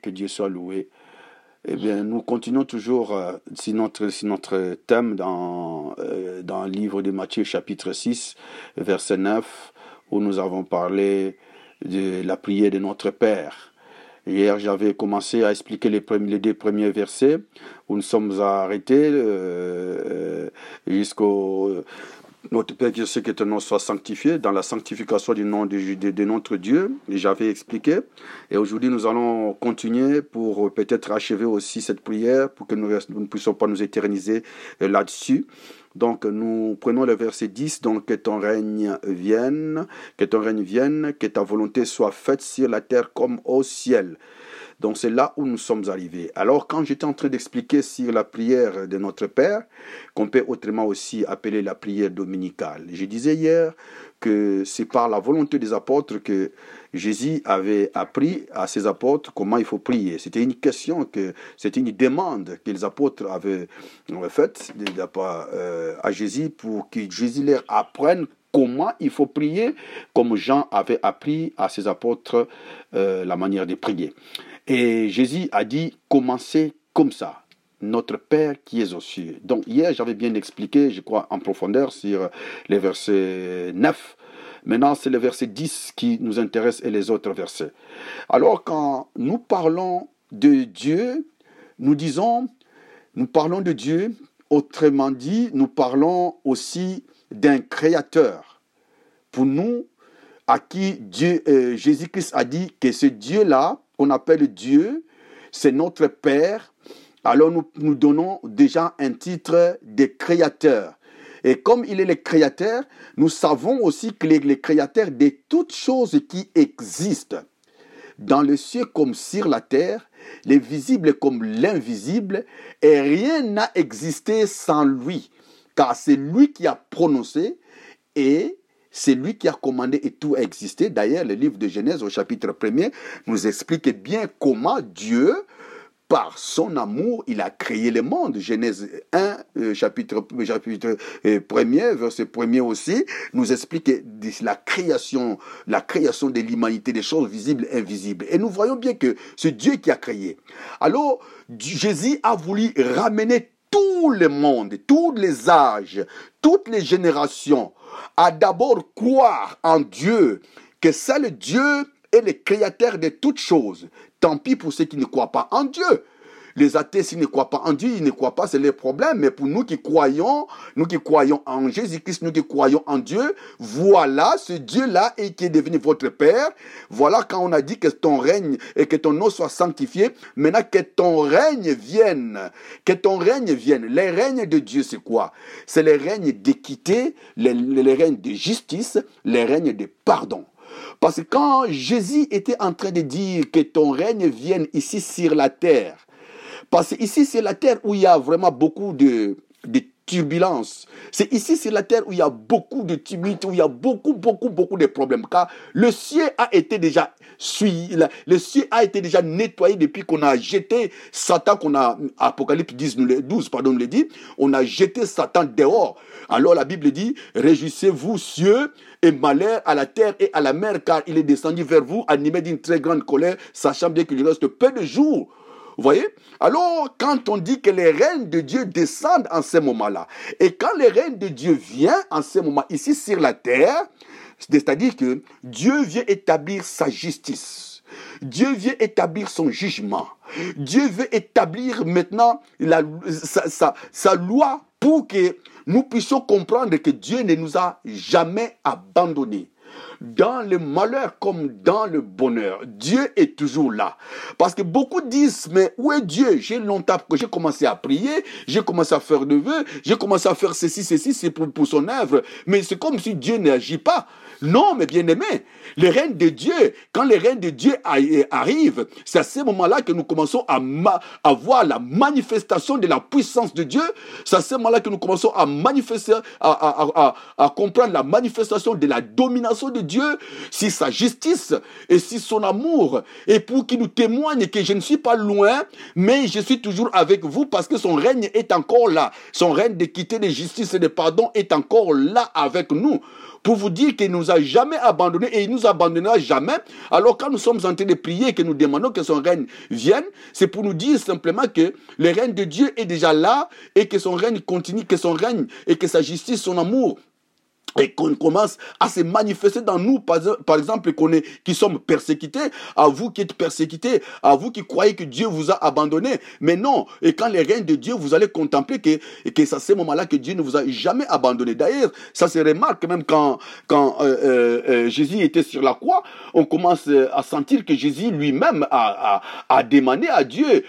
que Dieu soit loué. Eh bien, nous continuons toujours euh, sur, notre, notre thème dans, euh, dans le livre de Matthieu chapitre 6, verset 9, où nous avons parlé de la prière de notre Père. Hier, j'avais commencé à expliquer les, premiers, les deux premiers versets où nous sommes arrêtés euh, jusqu'au notre Père qui sait que ton nom soit sanctifié dans la sanctification du nom de, notre Dieu. J'avais expliqué. Et aujourd'hui, nous allons continuer pour peut-être achever aussi cette prière pour que nous, ne puissions pas nous éterniser euh, là-dessus. Donc, nous prenons le verset 10. Donc, que ton règne vienne, que ton règne vienne, que ta volonté soit faite sur la terre comme au ciel. Donc c'est là où nous sommes arrivés. Alors quand j'étais en train d'expliquer sur la prière de notre Père, qu'on peut autrement aussi appeler la prière dominicale, je disais hier que c'est par la volonté des apôtres que Jésus avait appris à ses apôtres comment il faut prier. C'était une question, que c'était une demande que les apôtres avaient faite euh, à Jésus pour que Jésus leur apprenne comment il faut prier, comme Jean avait appris à ses apôtres euh, la manière de prier. Et Jésus a dit, commencez comme ça. Notre Père qui est aux cieux. Donc hier, j'avais bien expliqué, je crois, en profondeur sur les versets 9. Maintenant, c'est le verset 10 qui nous intéresse et les autres versets. Alors, quand nous parlons de Dieu, nous disons, nous parlons de Dieu, autrement dit, nous parlons aussi d'un créateur. Pour nous, à qui Dieu, euh, Jésus-Christ a dit que ce Dieu-là, qu'on appelle Dieu, c'est notre Père, alors nous, nous donnons déjà un titre de créateur. Et comme il est le créateur, nous savons aussi qu'il est le créateur de toutes choses qui existent. Dans le ciel comme sur la terre, les visibles comme l'invisible, et rien n'a existé sans lui, car c'est lui qui a prononcé et c'est lui qui a commandé et tout a existé. D'ailleurs, le livre de Genèse au chapitre 1 nous explique bien comment Dieu, par son amour, il a créé le monde. Genèse 1, euh, chapitre, chapitre 1 euh, verset 1 aussi, nous explique la création, la création de l'humanité, des choses visibles et invisibles. Et nous voyons bien que c'est Dieu qui a créé. Alors, Jésus a voulu ramener tout le monde, tous les âges, toutes les générations, à d'abord croire en Dieu, que seul Dieu est le créateur de toutes choses. Tant pis pour ceux qui ne croient pas en Dieu. Les athées, s'ils ne croient pas en Dieu, ils ne croient pas, c'est leur problème. Mais pour nous qui croyons, nous qui croyons en Jésus-Christ, nous qui croyons en Dieu, voilà ce Dieu-là et qui est devenu votre Père. Voilà quand on a dit que ton règne et que ton nom soit sanctifié. Maintenant que ton règne vienne. Que ton règne vienne. Les règnes de Dieu, c'est quoi? C'est les règnes d'équité, les, les règnes de justice, les règnes de pardon. Parce que quand Jésus était en train de dire que ton règne vienne ici sur la terre, parce que ici, c'est la terre où il y a vraiment beaucoup de, de turbulences. C'est ici, c'est la terre où il y a beaucoup de tumulte, où il y a beaucoup, beaucoup, beaucoup de problèmes. Car le ciel a été déjà le ciel a été déjà nettoyé depuis qu'on a jeté Satan, qu'on a, Apocalypse 10, 12, pardon, le dit, on a jeté Satan dehors. Alors la Bible dit, réjouissez-vous cieux et malheur à la terre et à la mer, car il est descendu vers vous, animé d'une très grande colère, sachant bien qu'il reste peu de jours vous voyez? Alors, quand on dit que les règnes de Dieu descendent en ce moment-là, et quand les règnes de Dieu viennent en ce moment ici sur la terre, c'est-à-dire que Dieu vient établir sa justice. Dieu vient établir son jugement. Dieu veut établir maintenant sa loi pour que nous puissions comprendre que Dieu ne nous a jamais abandonnés dans le malheur comme dans le bonheur. Dieu est toujours là. Parce que beaucoup disent, mais où est Dieu? J'ai longtemps que j'ai commencé à prier, j'ai commencé à faire de vœux, j'ai commencé à faire ceci, ceci, c'est pour, pour son œuvre. Mais c'est comme si Dieu n'agit pas. Non, mais bien aimé, le règne de Dieu, quand le règne de Dieu arrive, c'est à ce moment-là que nous commençons à, à voir la manifestation de la puissance de Dieu. C'est à ce moment-là que nous commençons à manifester, à, à, à comprendre la manifestation de la domination de Dieu, si sa justice et si son amour, et pour qu'il nous témoigne que je ne suis pas loin, mais je suis toujours avec vous parce que son règne est encore là. Son règne d'équité, de justice et de pardon est encore là avec nous. pour vous dire qu'il nous a jamais abandonnés et il nous abandonnera jamais. Alors quand nous sommes en train de prier et que nous demandons que son règne vienne, c'est pour nous dire simplement que le règne de Dieu est déjà là et que son règne continue, que son règne et que sa justice, son amour et qu'on commence à se manifester dans nous, par, exemple, qu'on est, qui sommes persécutés, à vous qui êtes persécutés, à vous qui croyez que Dieu vous a abandonné. Mais non, et quand les règnes de Dieu, vous allez contempler que, que c'est à ce moment-là que Dieu ne vous a jamais abandonné. D'ailleurs, ça se remarque même quand, quand euh, euh, euh, Jésus était sur la croix, on commence à sentir que Jésus lui-même a, a, a, demandé à Dieu,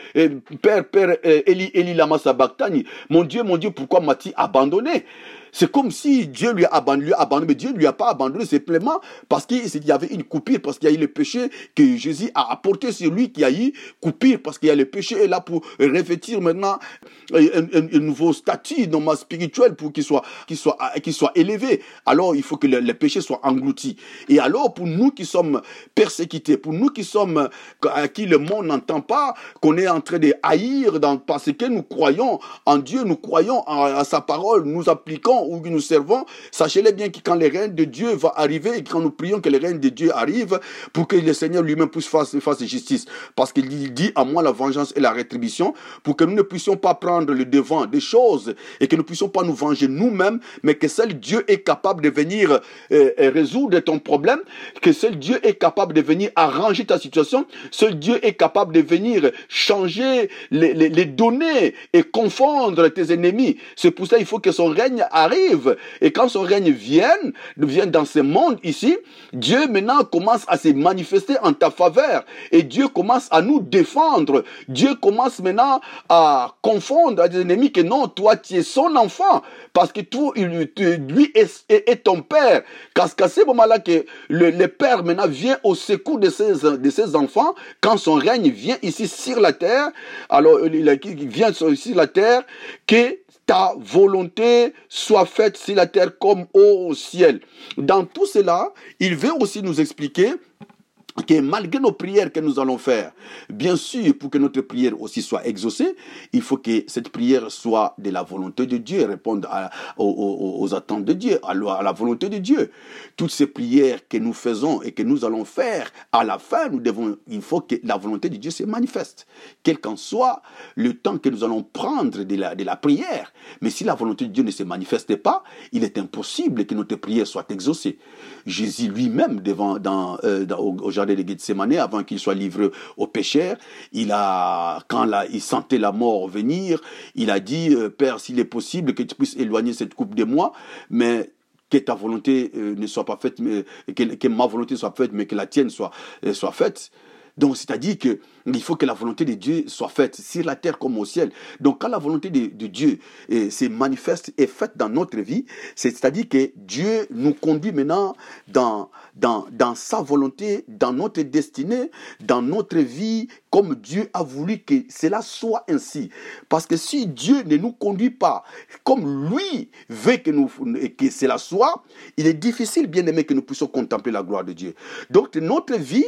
Père, Père, Eli, Eli Lama Sabachthani, mon Dieu, mon Dieu, pourquoi m'as-tu abandonné? C'est comme si Dieu lui a abandonné, mais Dieu ne lui a pas abandonné simplement parce qu'il y avait une coupure, parce qu'il y a eu le péché que Jésus a apporté sur lui, qui a eu coupure, parce qu'il y a le péché est là pour revêtir maintenant un, nouveau statut normal spirituel pour qu'il soit, qu'il soit, qu'il soit élevé. Alors il faut que le, péché soit englouti. Et alors pour nous qui sommes persécutés, pour nous qui sommes, à qui le monde n'entend pas, qu'on est en train de haïr dans, parce que nous croyons en Dieu, nous croyons à sa parole, nous appliquons où nous servons, sachez-le bien que quand le règne de Dieu va arriver et quand nous prions que le règne de Dieu arrive pour que le Seigneur lui-même puisse faire, face justice. Parce qu'il dit à moi la vengeance et la rétribution pour que nous ne puissions pas prendre le devant des choses et que nous ne puissions pas nous venger nous-mêmes, mais que seul Dieu est capable de venir euh, euh, résoudre ton problème, que seul Dieu est capable de venir arranger ta situation, seul Dieu est capable de venir changer les données et confondre tes ennemis. C'est pour ça qu'il faut que son règne arrive et quand son règne vienne, vient dans ce monde ici, Dieu maintenant commence à se manifester en ta faveur. Et Dieu commence à nous défendre. Dieu commence maintenant à confondre à des ennemis que non, toi tu es son enfant. Parce que toi, lui est, ton père. Parce qu'à ce moment-là que le, père maintenant vient au secours de ses, de ses enfants, quand son règne vient ici sur la terre, alors il vient sur la terre, que ta volonté soit faite sur la terre comme au ciel. Dans tout cela, il veut aussi nous expliquer que malgré nos prières que nous allons faire, bien sûr, pour que notre prière aussi soit exaucée, il faut que cette prière soit de la volonté de Dieu, réponde aux, attentes de Dieu, à la, volonté de Dieu. Toutes ces prières que nous faisons et que nous allons faire, à la fin, nous devons, il faut que la volonté de Dieu se manifeste, quel qu'en soit le temps que nous allons prendre de la, de la prière. Mais si la volonté de Dieu ne se manifeste pas, il est impossible que notre prière soit exaucée. Jésus lui-même, devant, dans, euh, au, au jardin de Gethsemane, avant qu'il soit livré aux pécheurs, il a, quand là, il sentait la mort venir, il a dit, euh, Père, s'il est possible que tu puisses éloigner cette coupe de moi, mais que ta volonté euh, ne soit pas faite, mais, que, ma volonté soit faite, mais que la tienne soit, soit faite. Donc, c'est-à-dire que il faut que la volonté de Dieu soit faite sur la terre comme au ciel. Donc, quand la volonté de, Dieu eh, se manifeste et faite dans notre vie, c'est-à-dire que Dieu nous conduit maintenant dans, dans, dans sa volonté, dans notre destinée, dans notre vie, comme Dieu a voulu que cela soit ainsi. Parce que si Dieu ne nous conduit pas comme lui veut que, nous, que cela soit, il est difficile, bien aimé, que nous puissions contempler la gloire de Dieu. Donc, notre vie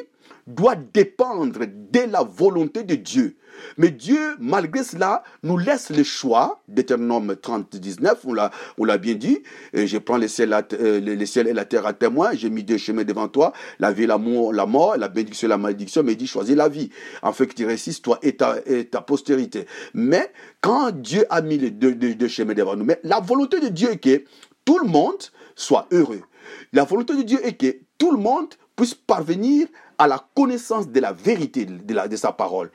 doit dépendre de la volonté de Dieu. Mais Dieu, malgré cela, nous laisse le choix. Deutéronome 30, 19, on l'a, bien dit. je prends les ciels, euh, les ciels et la terre à témoin. J'ai mis deux chemins devant toi. La vie, l'amour, la mort, la bénédiction et la malédiction. Mais il dit, choisis la vie. Fait, que tu résistes, toi et ta, et ta postérité. Mais quand Dieu a mis les deux, deux chemins devant nous, mais la volonté de Dieu est que tout le monde soit heureux. La volonté de Dieu est que tout le monde puisse parvenir à la connaissance de la vérité de, sa parole.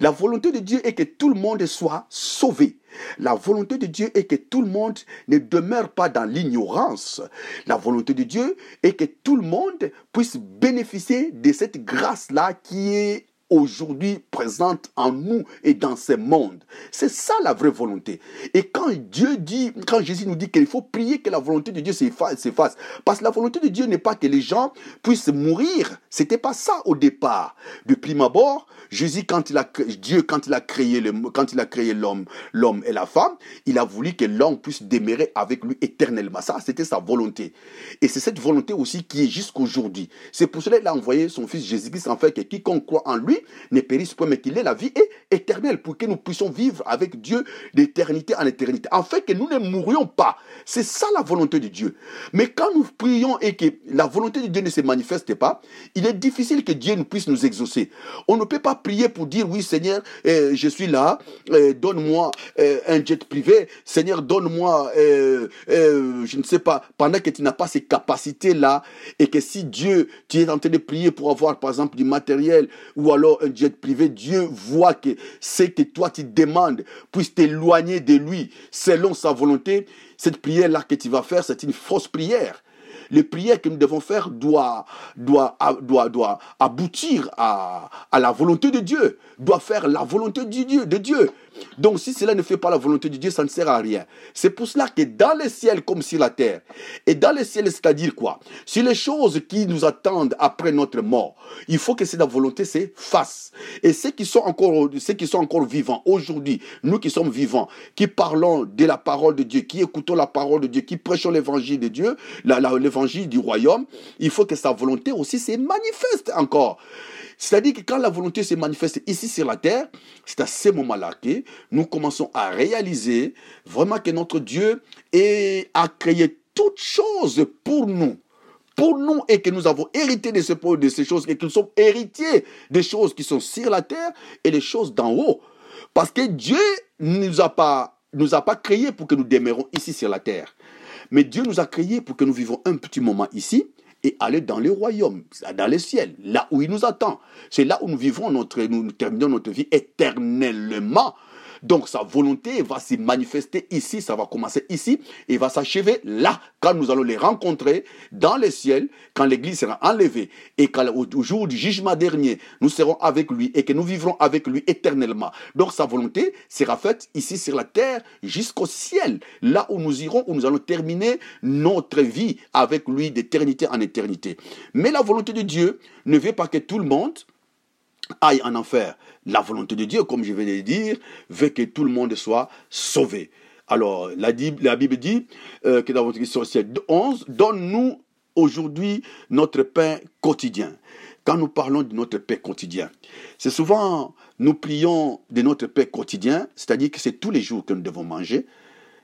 La volonté de Dieu est que tout le monde soit sauvé. La volonté de Dieu est que tout le monde ne demeure pas dans l'ignorance. La volonté de Dieu est que tout le monde puisse bénéficier de cette grâce-là qui est aujourd'hui présente en nous et dans ce monde. C'est ça la vraie volonté. Et quand Dieu dit, quand Jésus nous dit qu'il faut prier que la volonté de Dieu s'efface, parce que la volonté de Dieu n'est pas que les gens puissent mourir. C'était pas ça au départ. De prime abord, Jésus, quand il a, Dieu, quand il a créé le, quand il a créé l'homme, l'homme et la femme, il a voulu que l'homme puisse demeurer avec lui éternellement. Ça, c'était sa volonté. Et c'est cette volonté aussi qui est jusqu'aujourd'hui. C'est pour cela qu'il a envoyé son fils Jésus-Christ, en fait, que quiconque croit en lui, ne périsse pas, mais qu'il est la vie éternelle, pour que nous puissions vivre avec Dieu d'éternité en éternité, afin que nous ne mourions pas. C'est ça la volonté de Dieu. Mais quand nous prions et que la volonté de Dieu ne se manifeste pas, il est difficile que Dieu nous puisse nous exaucer. On ne peut pas prier pour dire, oui Seigneur, euh, je suis là, euh, donne-moi euh, un jet privé, Seigneur, donne-moi, je ne sais pas, pendant que tu n'as pas ces capacités-là, et que si Dieu, tu es en train de prier pour avoir, par exemple, du matériel, ou alors un jet privé, Dieu voit que ce que toi tu demandes puisse t'éloigner de lui selon sa volonté, cette prière-là que tu vas faire, c'est une fausse prière. Les prières que nous devons faire doivent, doivent, doivent, doivent aboutir à, à la volonté de Dieu, doivent faire la volonté de Dieu. De Dieu. Donc si cela ne fait pas la volonté de Dieu, ça ne sert à rien. C'est pour cela que dans les ciels comme sur la terre, et dans les ciels, c'est-à-dire quoi? Sur les choses qui nous attendent après notre mort, il faut que cette volonté se fasse. Et ceux qui sont encore, ceux qui sont encore vivants aujourd'hui, nous qui sommes vivants, qui parlons de la parole de Dieu, qui écoutons la parole de Dieu, qui prêchons l'évangile de Dieu, l'évangile du royaume, il faut que sa volonté aussi se manifeste encore. C'est-à-dire que quand la volonté se manifeste ici sur la terre, c'est à ce moment-là que nous commençons à réaliser vraiment que notre Dieu a créé toutes choses pour nous pour nous et que nous avons hérité de, de ces choses et que nous sommes héritiers des choses qui sont sur la terre et des choses d'en haut. Parce que Dieu ne nous a pas, nous a pas créés pour que nous demeurions ici sur la terre. Mais Dieu nous a créés pour que nous vivons un petit moment ici et aller dans le royaume, dans le ciel, là où il nous attend. C'est là où nous vivons notre, nous terminons notre vie éternellement donc sa volonté va se manifester ici, ça va commencer ici et va s'achever là, quand nous allons les rencontrer dans le ciel, quand l'Église sera enlevée et qu'au jour du jugement dernier, nous serons avec lui et que nous vivrons avec lui éternellement. Donc sa volonté sera faite ici sur la terre jusqu'au ciel, là où nous irons, où nous allons terminer notre vie avec lui d'éternité en éternité. Mais la volonté de Dieu ne veut pas que tout le monde aille en enfer. La volonté de Dieu, comme je viens de le dire, veut que tout le monde soit sauvé. Alors, la, Bible dit euh, que dans votre histoire 11, donne-nous aujourd'hui notre pain quotidien. Quand nous parlons de notre pain quotidien, c'est souvent, nous prions de notre pain quotidien, c'est-à-dire que c'est tous les jours que nous devons manger.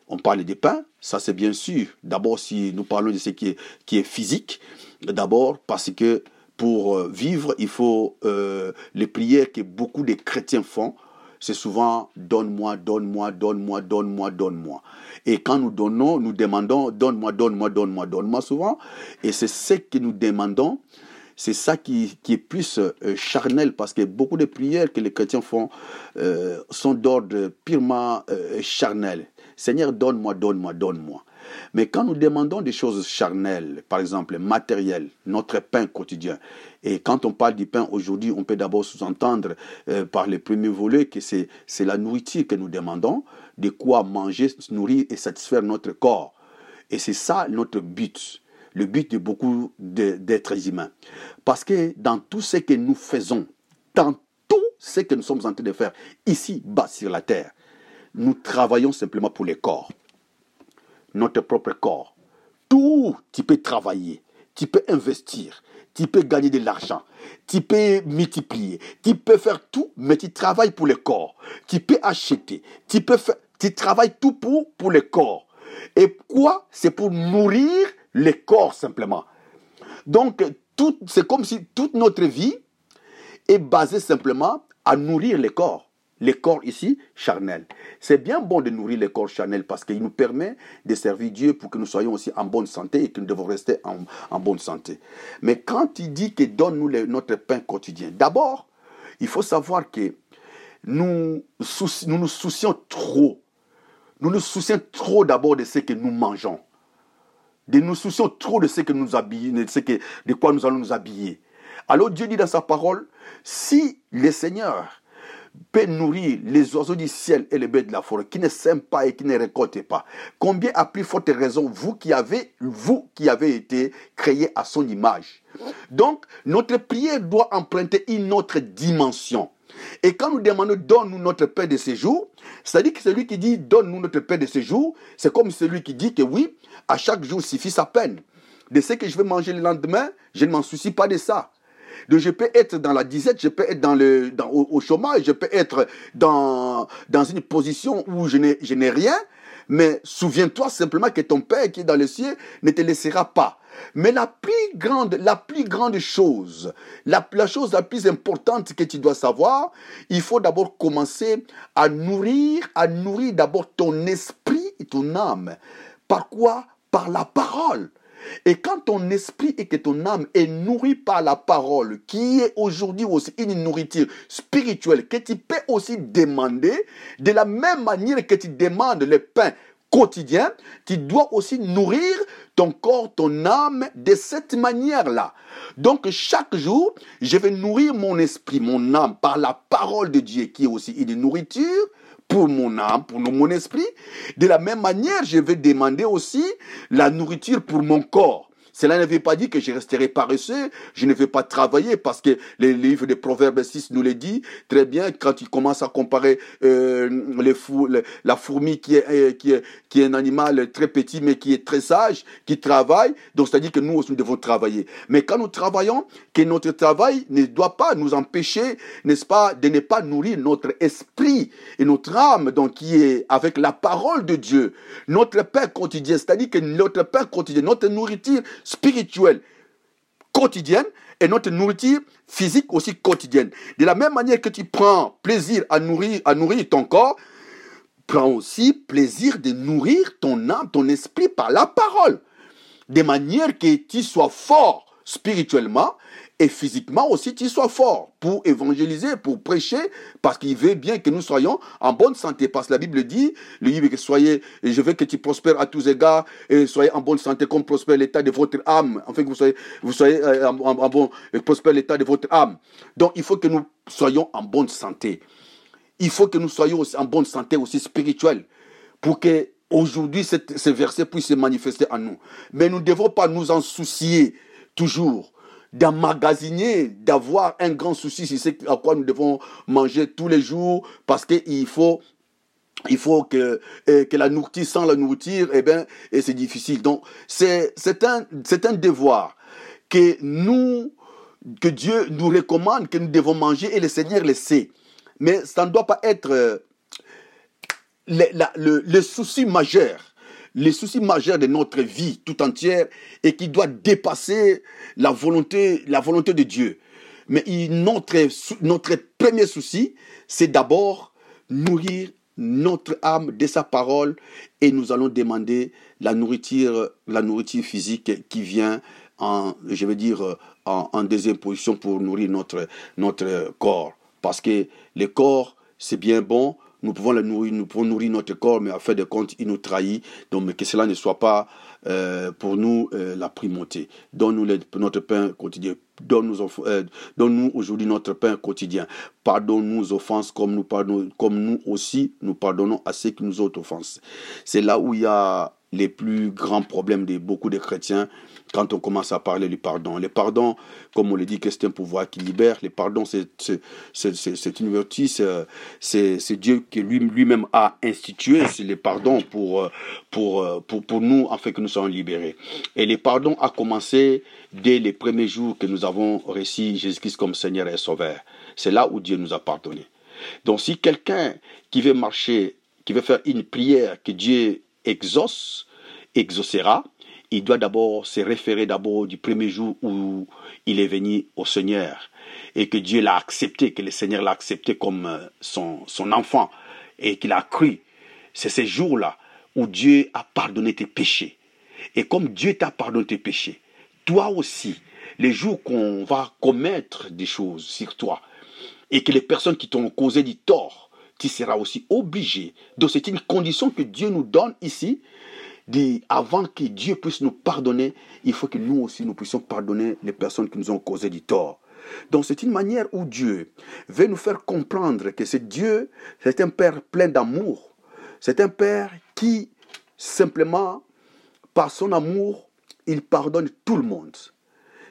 On parle des pains, ça c'est bien sûr. D'abord, si nous parlons de ce qui est, qui est physique, d'abord parce que pour euh, vivre, il faut euh, les prières que beaucoup de chrétiens font. C'est souvent donne-moi, donne-moi, donne-moi, donne-moi, donne-moi. Et quand nous donnons, nous demandons donne-moi, donne-moi, donne-moi, donne-moi souvent. Et c'est ce que nous demandons. C'est ça qui, qui, est plus euh, charnel parce que beaucoup de prières que les chrétiens font sont d'ordre purement charnel. Seigneur, donne-moi, donne-moi, donne-moi. Mais quand nous demandons des choses charnelles, par exemple matérielles, notre pain quotidien, et quand on parle du pain aujourd'hui, on peut d'abord sous-entendre euh, par les premiers volets que c'est la nourriture que nous demandons, de quoi manger, nourrir et satisfaire notre corps. Et c'est ça notre but, le but de beaucoup d'êtres humains. Parce que dans tout ce que nous faisons, dans tout ce que nous sommes en train de faire ici, bas sur la terre, nous travaillons simplement pour les corps notre propre corps. Tout, tu peux travailler, tu peux investir, tu peux gagner de l'argent, tu peux multiplier, tu peux faire tout, mais tu travailles pour le corps. Tu peux acheter, tu peux faire, tu travailles tout pour, pour le corps. Et quoi? C'est pour nourrir le corps simplement. Donc, c'est comme si toute notre vie est basée simplement à nourrir le corps les corps ici charnels. C'est bien bon de nourrir les corps charnels parce qu'il nous permet de servir Dieu pour que nous soyons aussi en bonne santé et que nous devons rester en, bonne santé. Mais quand il dit que donne-nous notre pain quotidien, d'abord, il faut savoir que nous, nous nous soucions trop. Nous nous soucions trop d'abord de ce que nous mangeons. De nous soucions trop de ce que nous habillons, de, ce que, de quoi nous allons nous habiller. Alors Dieu dit dans sa parole, si le Seigneur peut nourrir les oiseaux du ciel et les bêtes de la forêt, qui ne sèment pas et qui ne récoltent pas. Combien a plus forte raison, vous qui avez, vous qui avez été créés à son image. Donc, notre prière doit emprunter une autre dimension. Et quand nous demandons donne-nous notre paix de séjour, c'est-à-dire que celui qui dit donne-nous notre paix de séjour, c'est comme celui qui dit que oui, à chaque jour suffit sa peine. De ce que je vais manger le lendemain, je ne m'en soucie pas de ça. Donc je peux être dans la disette, je peux être dans le, dans, au, chômage, je peux être dans, dans une position où je n'ai, rien, mais souviens-toi simplement que ton Père qui est dans le ciel ne te laissera pas. Mais la plus grande, la plus grande chose, la, la chose la plus importante que tu dois savoir, il faut d'abord commencer à nourrir, à nourrir d'abord ton esprit et ton âme. Par quoi? Par la parole. Et quand ton esprit et que ton âme est nourri par la parole, qui est aujourd'hui aussi une nourriture spirituelle, que tu peux aussi demander, de la même manière que tu demandes le pain quotidien, tu dois aussi nourrir ton corps, ton âme de cette manière-là. Donc chaque jour, je vais nourrir mon esprit, mon âme par la parole de Dieu qui est aussi une nourriture pour mon âme, pour mon esprit. De la même manière, je vais demander aussi la nourriture pour mon corps. Cela ne veut pas dire que je resterai paresseux, je ne vais pas travailler parce que le livre de Proverbes 6 nous le dit très bien quand il commence à comparer euh, la fourmi qui est, euh, qui, est, qui est un animal très petit mais qui est très sage, qui travaille. Donc c'est-à-dire que nous aussi nous devons travailler. Mais quand nous travaillons, que notre travail ne doit pas nous empêcher, n'est-ce pas, de ne pas nourrir notre esprit et notre âme, donc qui est avec la parole de Dieu, notre pain quotidien. C'est-à-dire que notre pain quotidien, notre nourriture spirituelle quotidienne et notre nourriture physique aussi quotidienne. De la même manière que tu prends plaisir à nourrir, à ton corps, prends aussi plaisir de nourrir ton âme, ton esprit par la parole. De manière que tu sois fort spirituellement et physiquement aussi tu sois fort pour évangéliser, pour prêcher, parce qu'il veut bien que nous soyons en bonne santé. Parce que la Bible dit, le livre que soyez, je veux que tu prospères à tous égards et soyez en bonne santé comme prospère l'état de votre âme. Enfin que vous soyez, vous soyez euh, en, bon, prospère l'état de votre âme. Donc il faut que nous soyons en bonne santé. Il faut que nous soyons en bonne santé aussi spirituelle pour que aujourd'hui ce verset puisse se manifester en nous. Mais nous ne devons pas nous en soucier toujours d'emmagasiner, d'avoir un grand souci sur ce à quoi nous devons manger tous les jours, parce qu'il faut il faut que, eh, que la nourriture sans la nourriture, eh bien, et c'est difficile. Donc, c'est, un, c'est un devoir que nous, que Dieu nous recommande, que nous devons manger et le Seigneur le sait. Mais ça ne doit pas être euh, le, le souci majeur les soucis majeurs de notre vie tout entière et qui doit dépasser la volonté, la volonté de Dieu. Mais notre, notre premier souci, c'est d'abord nourrir notre âme de sa parole et nous allons demander la nourriture, la nourriture physique qui vient en, je veux dire, en, en deuxième position pour nourrir notre, notre corps. Parce que le corps, c'est bien bon, nous pouvons, nourrir, nous pouvons nourrir notre corps, mais à fait de compte, il nous trahit. Donc, que cela ne soit pas euh, pour nous euh, la primauté. Donne-nous notre pain quotidien. Donne-nous euh, donne aujourd'hui notre pain quotidien. Pardonne-nous nos offenses comme nous, pardonnons, comme nous aussi nous pardonnons à ceux qui nous ont offensés. C'est là où il y a les plus grands problèmes de beaucoup de chrétiens quand on commence à parler du pardon. Le pardon, comme on le dit, c'est un pouvoir qui libère. Le pardon, c'est une vertu, c'est Dieu qui lui-même a institué le pardon pour, pour, pour, pour nous, afin que nous soyons libérés. Et le pardon a commencé dès les premiers jours que nous avons reçu Jésus-Christ comme Seigneur et Sauveur. C'est là où Dieu nous a pardonné. Donc si quelqu'un qui veut marcher, qui veut faire une prière que Dieu exauce, exaucera, il doit d'abord se référer d'abord du premier jour où il est venu au Seigneur et que Dieu l'a accepté, que le Seigneur l'a accepté comme euh, son, son enfant et qu'il a cru. C'est ces jours-là où Dieu a pardonné tes péchés. Et comme Dieu t'a pardonné tes péchés, toi aussi, les jours qu'on va commettre des choses sur toi et que les personnes qui t'ont causé du tort, tu seras aussi obligé. Donc c'est une condition que Dieu nous donne ici. Avant que Dieu puisse nous pardonner, il faut que nous aussi nous puissions pardonner les personnes qui nous ont causé du tort. Donc c'est une manière où Dieu veut nous faire comprendre que c'est Dieu, c'est un Père plein d'amour. C'est un Père qui, simplement, par son amour, il pardonne tout le monde.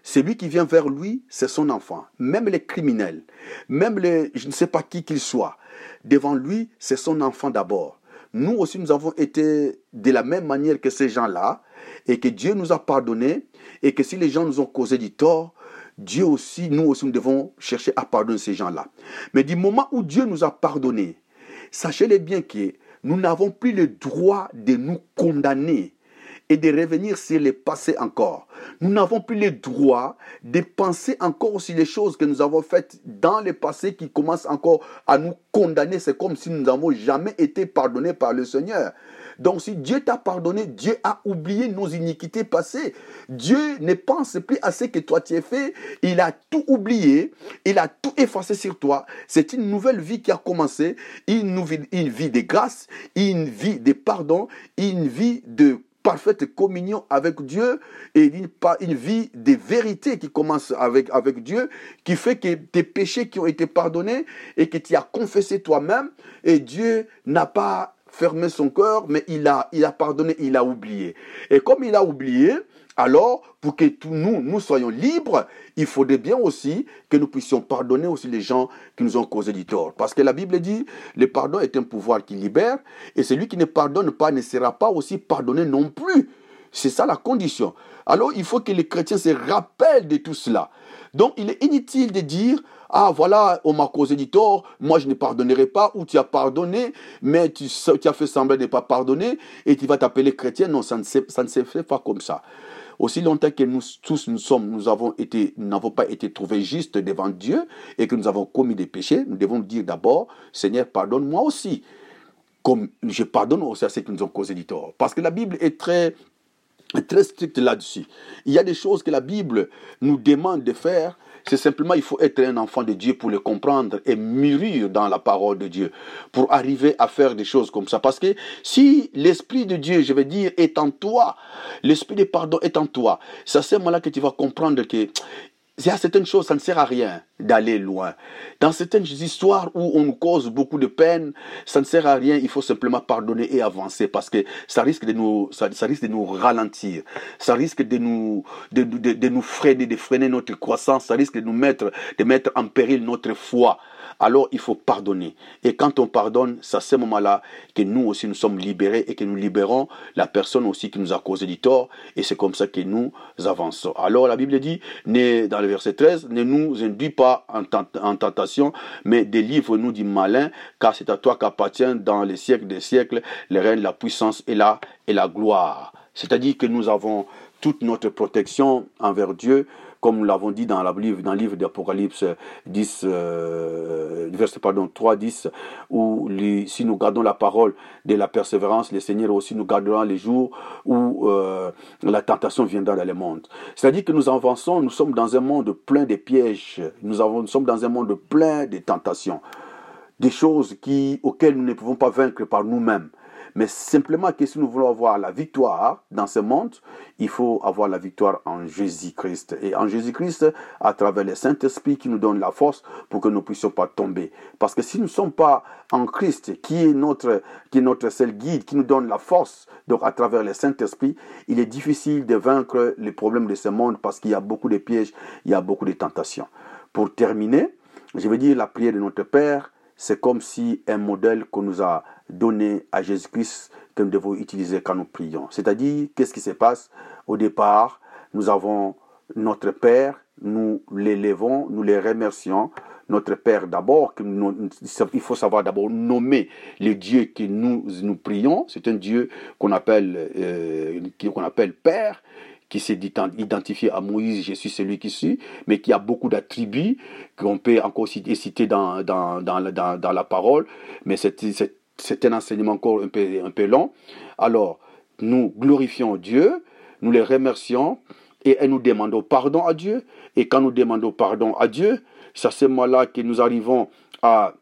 Celui qui vient vers lui, c'est son enfant. Même les criminels, même les, je ne sais pas qui qu'ils soient, devant lui, c'est son enfant d'abord. Nous aussi, nous avons été de la même manière que ces gens-là, et que Dieu nous a pardonné, et que si les gens nous ont causé du tort, Dieu aussi, nous aussi, nous devons chercher à pardonner ces gens-là. Mais du moment où Dieu nous a pardonné, sachez-le bien que nous n'avons plus le droit de nous condamner et de revenir sur le passé encore. Nous n'avons plus le droit de penser encore sur les choses que nous avons faites dans le passé qui commencent encore à nous condamner. C'est comme si nous n'avons jamais été pardonnés par le Seigneur. Donc si Dieu t'a pardonné, Dieu a oublié nos iniquités passées. Dieu ne pense plus à ce que toi tu as fait. Il a tout oublié. Il a tout effacé sur toi. C'est une nouvelle vie qui a commencé. Une, une vie de grâce, une vie de pardon, une vie de parfaite communion avec Dieu et une, une vie de vérité qui commence avec, avec Dieu, qui fait que tes péchés qui ont été pardonnés et que tu as confessé toi-même, et Dieu n'a pas fermé son cœur, mais il a, il a pardonné, il a oublié. Et comme il a oublié, alors, pour que nous, soyons libres, il faudrait bien aussi que nous puissions pardonner aussi les gens qui nous ont causé du tort. Parce que la Bible dit, le pardon est un pouvoir qui libère, et celui qui ne pardonne pas ne sera pas aussi pardonné non plus. C'est ça la condition. Alors, il faut que les chrétiens se rappellent de tout cela. Donc, il est inutile de dire, ah voilà, on m'a causé du tort, moi je ne pardonnerai pas, ou tu as pardonné, mais tu, as fait semblant de ne pas pardonner, et tu vas t'appeler chrétien. Non, ça ça ne se fait pas comme ça. Aussi longtemps que nous tous nous sommes, nous avons été, n'avons pas été trouvés justes devant Dieu et que nous avons commis des péchés, nous devons dire d'abord, Seigneur, pardonne-moi aussi. Comme je pardonne aussi à ceux qui nous ont causé du tort. Parce que la Bible est très, très stricte là-dessus. Il y a des choses que la Bible nous demande de faire c'est simplement, il faut être un enfant de Dieu pour le comprendre et mûrir dans la parole de Dieu, pour arriver à faire des choses comme ça. Parce que si l'Esprit de Dieu, je vais dire, est en toi, l'Esprit de pardon est en toi, c'est à ce moment-là que tu vas comprendre que il y a certaines choses, ça ne sert à rien d'aller loin. Dans certaines histoires où on nous cause beaucoup de peine, ça ne sert à rien. Il faut simplement pardonner et avancer parce que ça risque de nous, ça, risque de nous ralentir. Ça risque de nous, de, nous freiner, de freiner notre croissance. Ça risque de nous mettre, de mettre en péril notre foi alors il faut pardonner. Et quand on pardonne, c'est à ce moment-là que nous aussi nous sommes libérés et que nous libérons la personne aussi qui nous a causé du tort. Et c'est comme ça que nous avançons. Alors la Bible dit, dans le verset 13, ne nous induis pas en, tentation, mais délivre-nous du malin, car c'est à toi qu'appartient dans les siècles des siècles le règne, la puissance et la, et la gloire. C'est-à-dire que nous avons toute notre protection envers Dieu comme nous l'avons dit dans, la, dans le livre d'Apocalypse 10, euh, verset pardon, 3, 10, où si nous gardons la parole de la persévérance, le Seigneur aussi nous gardera les jours où euh, la tentation viendra dans le monde. C'est-à-dire que nous avançons, nous sommes dans un monde plein de pièges, nous, sommes dans un monde plein de tentations, des choses auxquelles nous ne pouvons pas vaincre par nous-mêmes. Mais simplement que si nous voulons avoir la victoire dans ce monde, il faut avoir la victoire en Jésus-Christ. Et en Jésus-Christ, à travers le Saint-Esprit qui nous donne la force pour que nous ne puissions pas tomber. Parce que si nous ne sommes pas en Christ, qui est notre, qui est notre seul guide, qui nous donne la force, donc à travers le Saint-Esprit, il est difficile de vaincre les problèmes de ce monde parce qu'il y a beaucoup de pièges, il y a beaucoup de tentations. Pour terminer, je vais dire la prière de notre Père, c'est comme si un modèle qu'on nous a donné à Jésus-Christ que nous devons utiliser quand nous prions. C'est-à-dire, qu'est-ce qui se passe? Au départ, nous avons notre Père, nous l'élevons, nous les remercions. Notre Père d'abord, il faut savoir d'abord nommer le Dieu que nous, nous prions. C'est un Dieu qu'on appelle, euh, qu'on appelle Père qui s'est identifié à Moïse, je suis celui qui suis, mais qui a beaucoup d'attributs qu'on peut encore citer dans, dans, dans, dans, la parole, mais c'est un enseignement encore un peu, un peu long. Alors, nous glorifions Dieu, nous les remercions et nous demandons pardon à Dieu. Et quand nous demandons pardon à Dieu, c'est à ce moment-là que nous arrivons à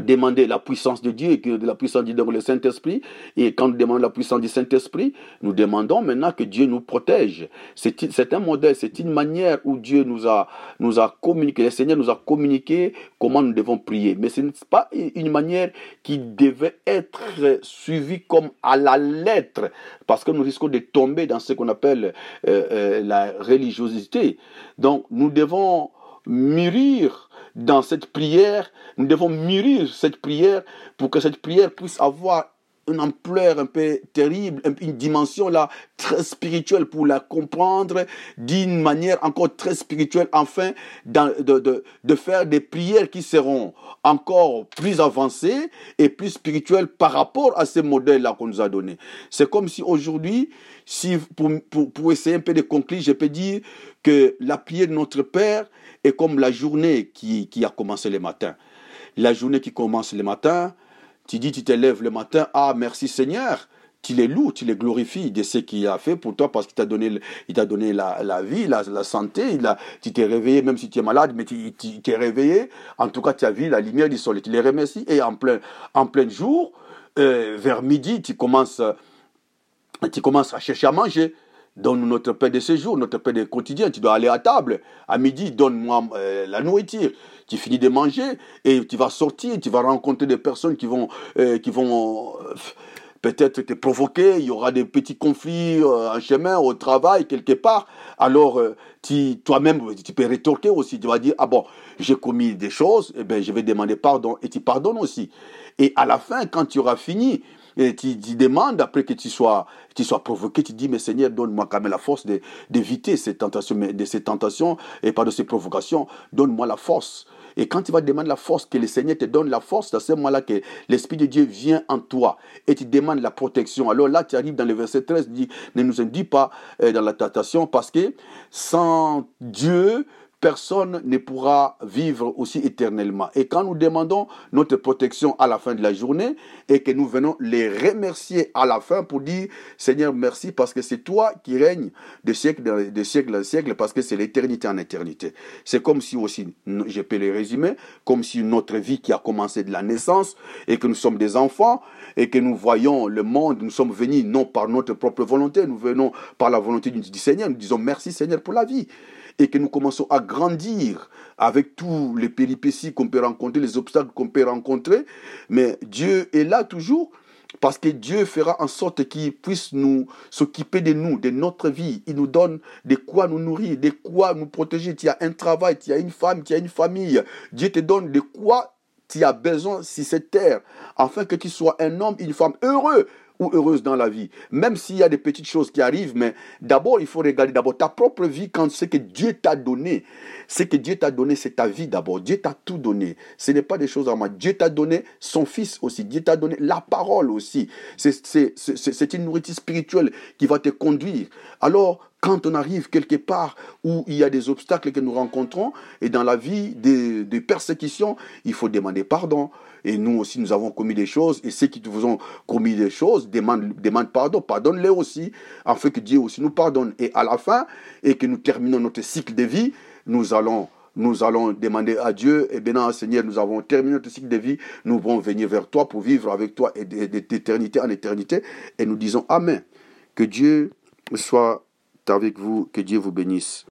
demander la puissance de Dieu, de la puissance de Saint-Esprit. Et quand nous demandons la puissance du Saint-Esprit, nous demandons maintenant que Dieu nous protège. C'est un modèle, c'est une manière où Dieu nous a, nous a communiqué, le Seigneur nous a communiqué comment nous devons prier. Mais ce n'est pas une manière qui devait être suivie comme à la lettre, parce que nous risquons de tomber dans ce qu'on appelle euh, euh, la religiosité. Donc nous devons mûrir dans cette prière, nous devons mûrir cette prière pour que cette prière puisse avoir une ampleur un peu terrible, une dimension là très spirituelle pour la comprendre d'une manière encore très spirituelle, enfin de, de, de faire des prières qui seront encore plus avancées et plus spirituelles par rapport à ces modèles-là qu'on nous a donnés. C'est comme si aujourd'hui, si pour, pour, pour essayer un peu de conclure, je peux dire que la prière de notre Père est comme la journée qui, qui a commencé le matin. La journée qui commence le matin, tu dis, tu te lèves le matin, ah merci Seigneur, tu les loues, tu les glorifies de ce qu'il a fait pour toi parce qu'il t'a donné, la, vie, la, santé, il a, tu t'es réveillé même si tu es malade, mais tu t'es réveillé, en tout cas tu as vu la lumière du soleil, tu les remercies et en plein, en plein jour, euh, vers midi, tu commences, tu commences à chercher à manger. Donne notre pain de séjour, notre pain de quotidien. Tu dois aller à table. À midi, donne-moi euh, la nourriture. Tu finis de manger et tu vas sortir. Tu vas rencontrer des personnes qui vont, euh, vont euh, peut-être te provoquer. Il y aura des petits conflits en chemin, au travail, quelque part. Alors, toi-même, tu peux rétorquer aussi. Tu vas dire, ah bon, j'ai commis des choses, eh ben, je vais demander pardon. Et tu pardonnes aussi. Et à la fin, quand tu auras fini, et tu, demandes après que tu sois, tu sois provoqué, tu dis, mais Seigneur, donne-moi quand même la force d'éviter ces tentations, de ces tentations et pas de ces provocations. Donne-moi la force. Et quand tu vas demander la force, que le Seigneur te donne la force, c'est à ce moment-là que l'Esprit de Dieu vient en toi et tu demandes la protection. Alors là, tu arrives dans le verset 13, dit, ne nous induis pas euh, dans la tentation parce que sans Dieu, personne ne pourra vivre aussi éternellement. Et quand nous demandons notre protection à la fin de la journée et que nous venons les remercier à la fin pour dire Seigneur merci parce que c'est toi qui règnes de siècle, siècle en siècle parce que c'est l'éternité en éternité. C'est comme si aussi, je peux le résumer, comme si notre vie qui a commencé de la naissance et que nous sommes des enfants et que nous voyons le monde, nous sommes venus non par notre propre volonté, nous venons par la volonté du Seigneur, nous disons merci Seigneur pour la vie et que nous commençons à grandir avec tous les péripéties qu'on peut rencontrer, les obstacles qu'on peut rencontrer, mais Dieu est là toujours parce que Dieu fera en sorte qu'il puisse nous s'occuper de nous, de notre vie. Il nous donne de quoi nous nourrir, de quoi nous protéger. Tu as un travail, tu as une femme, tu as une famille. Dieu te donne de quoi tu as besoin sur cette terre, afin que tu sois un homme, une femme heureux ou heureuse dans la vie. Même s'il y a des petites choses qui arrivent, mais d'abord, il faut regarder d'abord ta propre vie quand ce que Dieu t'a donné. Ce que Dieu t'a donné, c'est ta vie d'abord. Dieu t'a tout donné. Ce n'est pas des choses à moi. Dieu t'a donné son fils aussi. Dieu t'a donné la parole aussi. C'est une nourriture spirituelle qui va te conduire. Alors, quand on arrive quelque part où il y a des obstacles que nous rencontrons, et dans la vie des, des persécutions, il faut demander pardon. Et nous aussi, nous avons commis des choses, et ceux qui vous ont commis des choses demandent, pardon, pardonne-les aussi, afin que Dieu aussi nous pardonne. Et à la fin, et que nous terminons notre cycle de vie, nous allons nous allons demander à Dieu, et bien Seigneur, nous avons terminé notre cycle de vie, nous allons venir vers toi pour vivre avec toi d'éternité en éternité, et nous disons Amen. Que Dieu soit avec vous. Que Dieu vous bénisse.